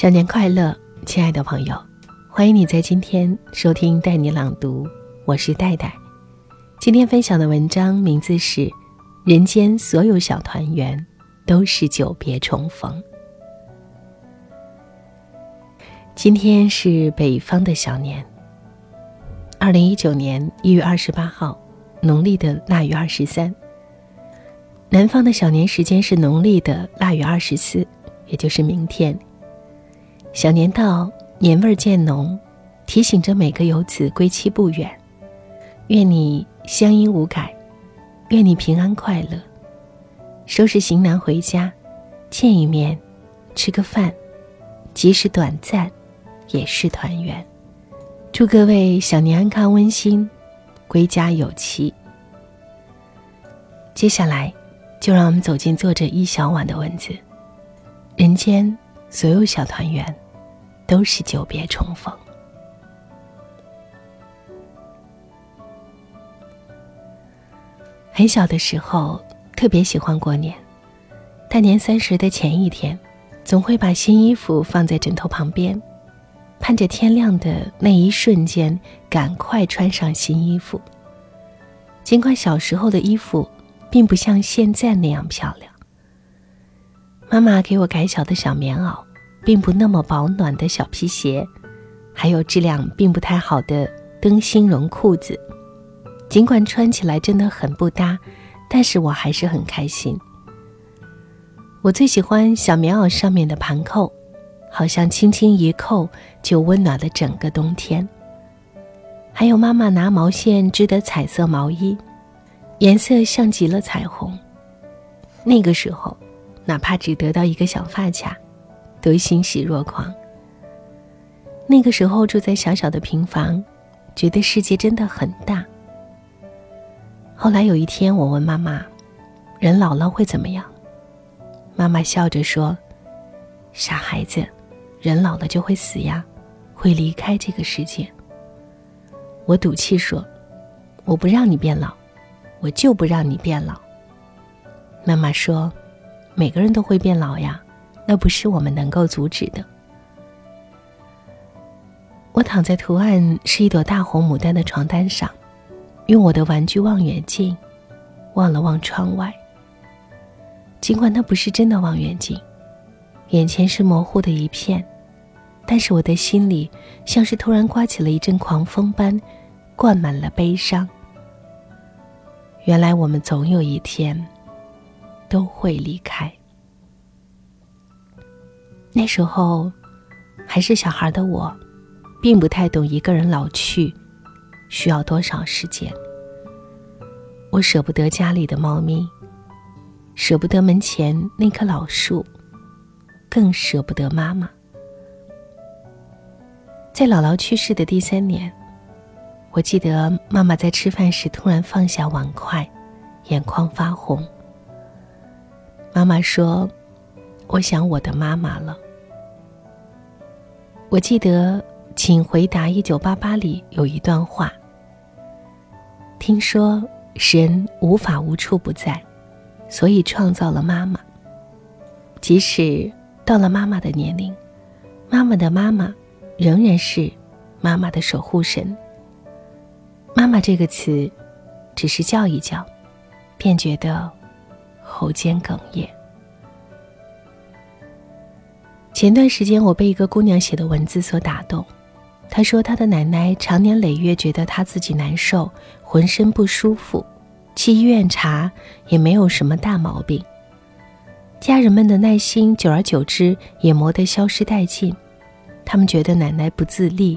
新年快乐，亲爱的朋友！欢迎你在今天收听带你朗读，我是戴戴。今天分享的文章名字是《人间所有小团圆都是久别重逢》。今天是北方的小年，二零一九年一月二十八号，农历的腊月二十三。南方的小年时间是农历的腊月二十四，也就是明天。小年到，年味儿渐浓，提醒着每个游子归期不远。愿你乡音无改，愿你平安快乐。收拾行囊回家，见一面，吃个饭，即使短暂，也是团圆。祝各位小年安康温馨，归家有期。接下来，就让我们走进作者一小碗的文字。人间所有小团圆。都是久别重逢。很小的时候，特别喜欢过年。大年三十的前一天，总会把新衣服放在枕头旁边，盼着天亮的那一瞬间，赶快穿上新衣服。尽管小时候的衣服并不像现在那样漂亮，妈妈给我改小的小棉袄。并不那么保暖的小皮鞋，还有质量并不太好的灯芯绒裤子，尽管穿起来真的很不搭，但是我还是很开心。我最喜欢小棉袄上面的盘扣，好像轻轻一扣就温暖了整个冬天。还有妈妈拿毛线织的彩色毛衣，颜色像极了彩虹。那个时候，哪怕只得到一个小发卡。都欣喜若狂。那个时候住在小小的平房，觉得世界真的很大。后来有一天，我问妈妈：“人老了会怎么样？”妈妈笑着说：“傻孩子，人老了就会死呀，会离开这个世界。”我赌气说：“我不让你变老，我就不让你变老。”妈妈说：“每个人都会变老呀。”那不是我们能够阻止的。我躺在图案是一朵大红牡丹的床单上，用我的玩具望远镜望了望窗外。尽管那不是真的望远镜，眼前是模糊的一片，但是我的心里像是突然刮起了一阵狂风般，灌满了悲伤。原来我们总有一天都会离开。时候，还是小孩的我，并不太懂一个人老去需要多少时间。我舍不得家里的猫咪，舍不得门前那棵老树，更舍不得妈妈。在姥姥去世的第三年，我记得妈妈在吃饭时突然放下碗筷，眼眶发红。妈妈说。我想我的妈妈了。我记得《请回答一九八八》里有一段话：听说神无法无处不在，所以创造了妈妈。即使到了妈妈的年龄，妈妈的妈妈仍然是妈妈的守护神。妈妈这个词，只是叫一叫，便觉得喉间哽咽。前段时间，我被一个姑娘写的文字所打动。她说，她的奶奶常年累月觉得她自己难受，浑身不舒服，去医院查也没有什么大毛病。家人们的耐心久而久之也磨得消失殆尽，他们觉得奶奶不自立，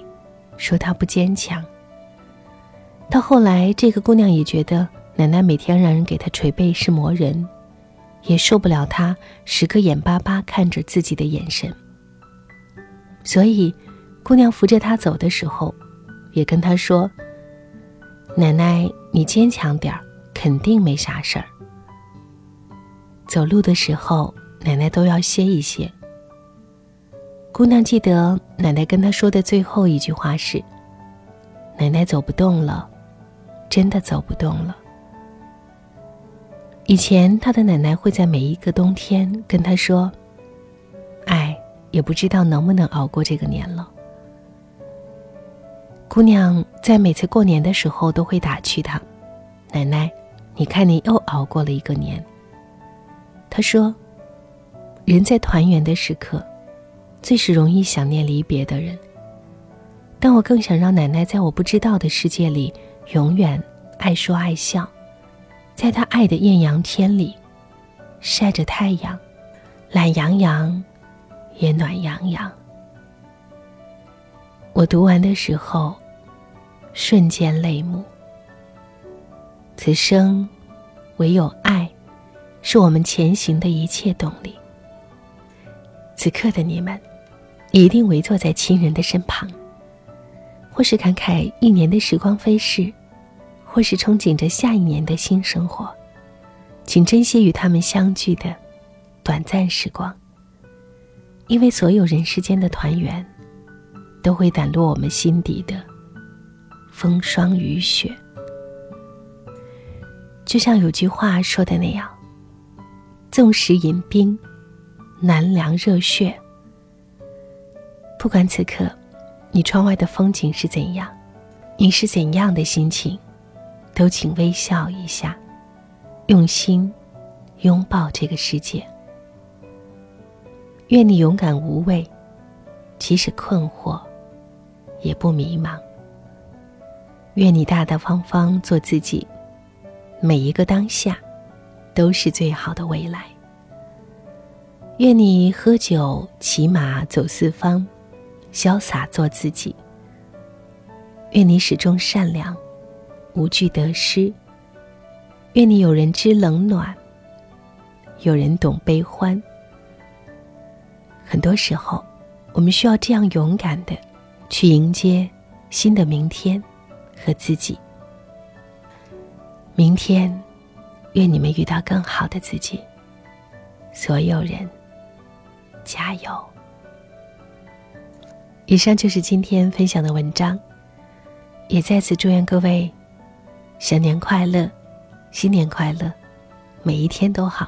说她不坚强。到后来，这个姑娘也觉得奶奶每天让人给她捶背是磨人。也受不了他时刻眼巴巴看着自己的眼神，所以，姑娘扶着他走的时候，也跟他说：“奶奶，你坚强点儿，肯定没啥事儿。”走路的时候，奶奶都要歇一歇。姑娘记得奶奶跟她说的最后一句话是：“奶奶走不动了，真的走不动了。”以前，他的奶奶会在每一个冬天跟他说：“哎，也不知道能不能熬过这个年了。姑娘在每次过年的时候都会打趣他：“奶奶，你看你又熬过了一个年。”他说：“人在团圆的时刻，最是容易想念离别的人。但我更想让奶奶在我不知道的世界里，永远爱说爱笑，在他爱的艳阳天里，晒着太阳，懒洋洋，也暖洋洋。”我读完的时候。瞬间泪目。此生，唯有爱，是我们前行的一切动力。此刻的你们，一定围坐在亲人的身旁，或是感慨一年的时光飞逝，或是憧憬着下一年的新生活。请珍惜与他们相聚的短暂时光，因为所有人世间的团圆，都会掸落我们心底的。风霜雨雪，就像有句话说的那样：“纵使饮冰，难凉热血。”不管此刻你窗外的风景是怎样，你是怎样的心情，都请微笑一下，用心拥抱这个世界。愿你勇敢无畏，即使困惑，也不迷茫。愿你大大方方做自己，每一个当下都是最好的未来。愿你喝酒骑马走四方，潇洒做自己。愿你始终善良，无惧得失。愿你有人知冷暖，有人懂悲欢。很多时候，我们需要这样勇敢的去迎接新的明天。和自己。明天，愿你们遇到更好的自己。所有人，加油！以上就是今天分享的文章，也再次祝愿各位新年快乐，新年快乐，每一天都好。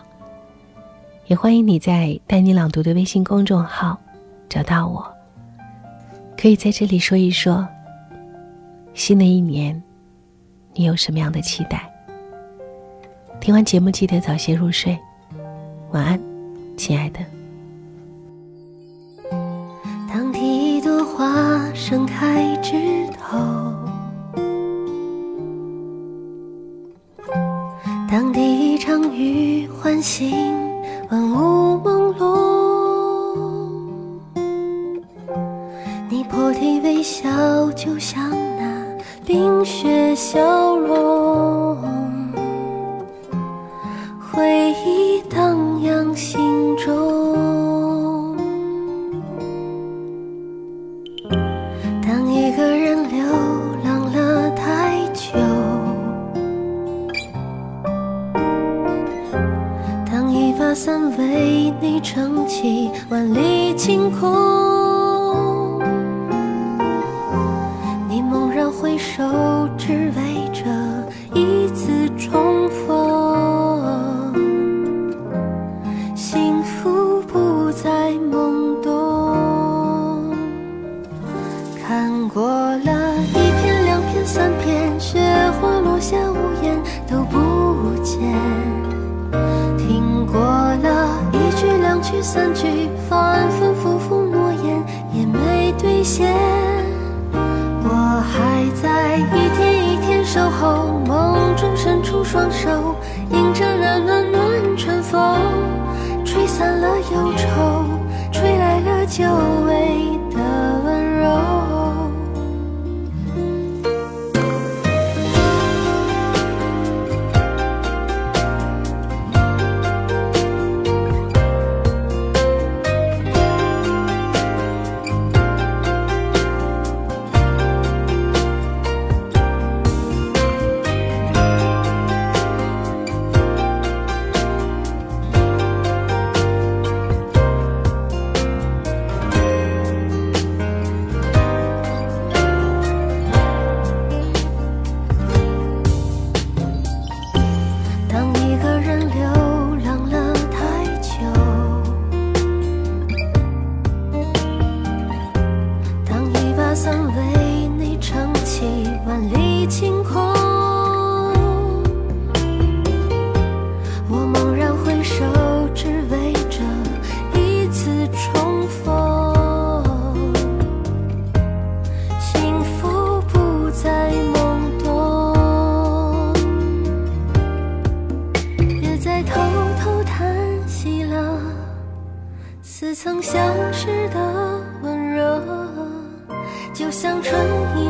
也欢迎你在“带你朗读”的微信公众号找到我，可以在这里说一说。新的一年，你有什么样的期待？听完节目记得早些入睡，晚安，亲爱的。当第一朵花盛开枝头，当第一场雨唤醒万物朦胧，你破涕微笑，就像那。冰雪消融，回忆荡漾心些就像春意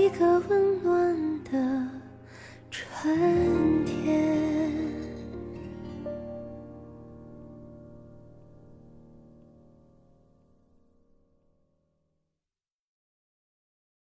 一个吻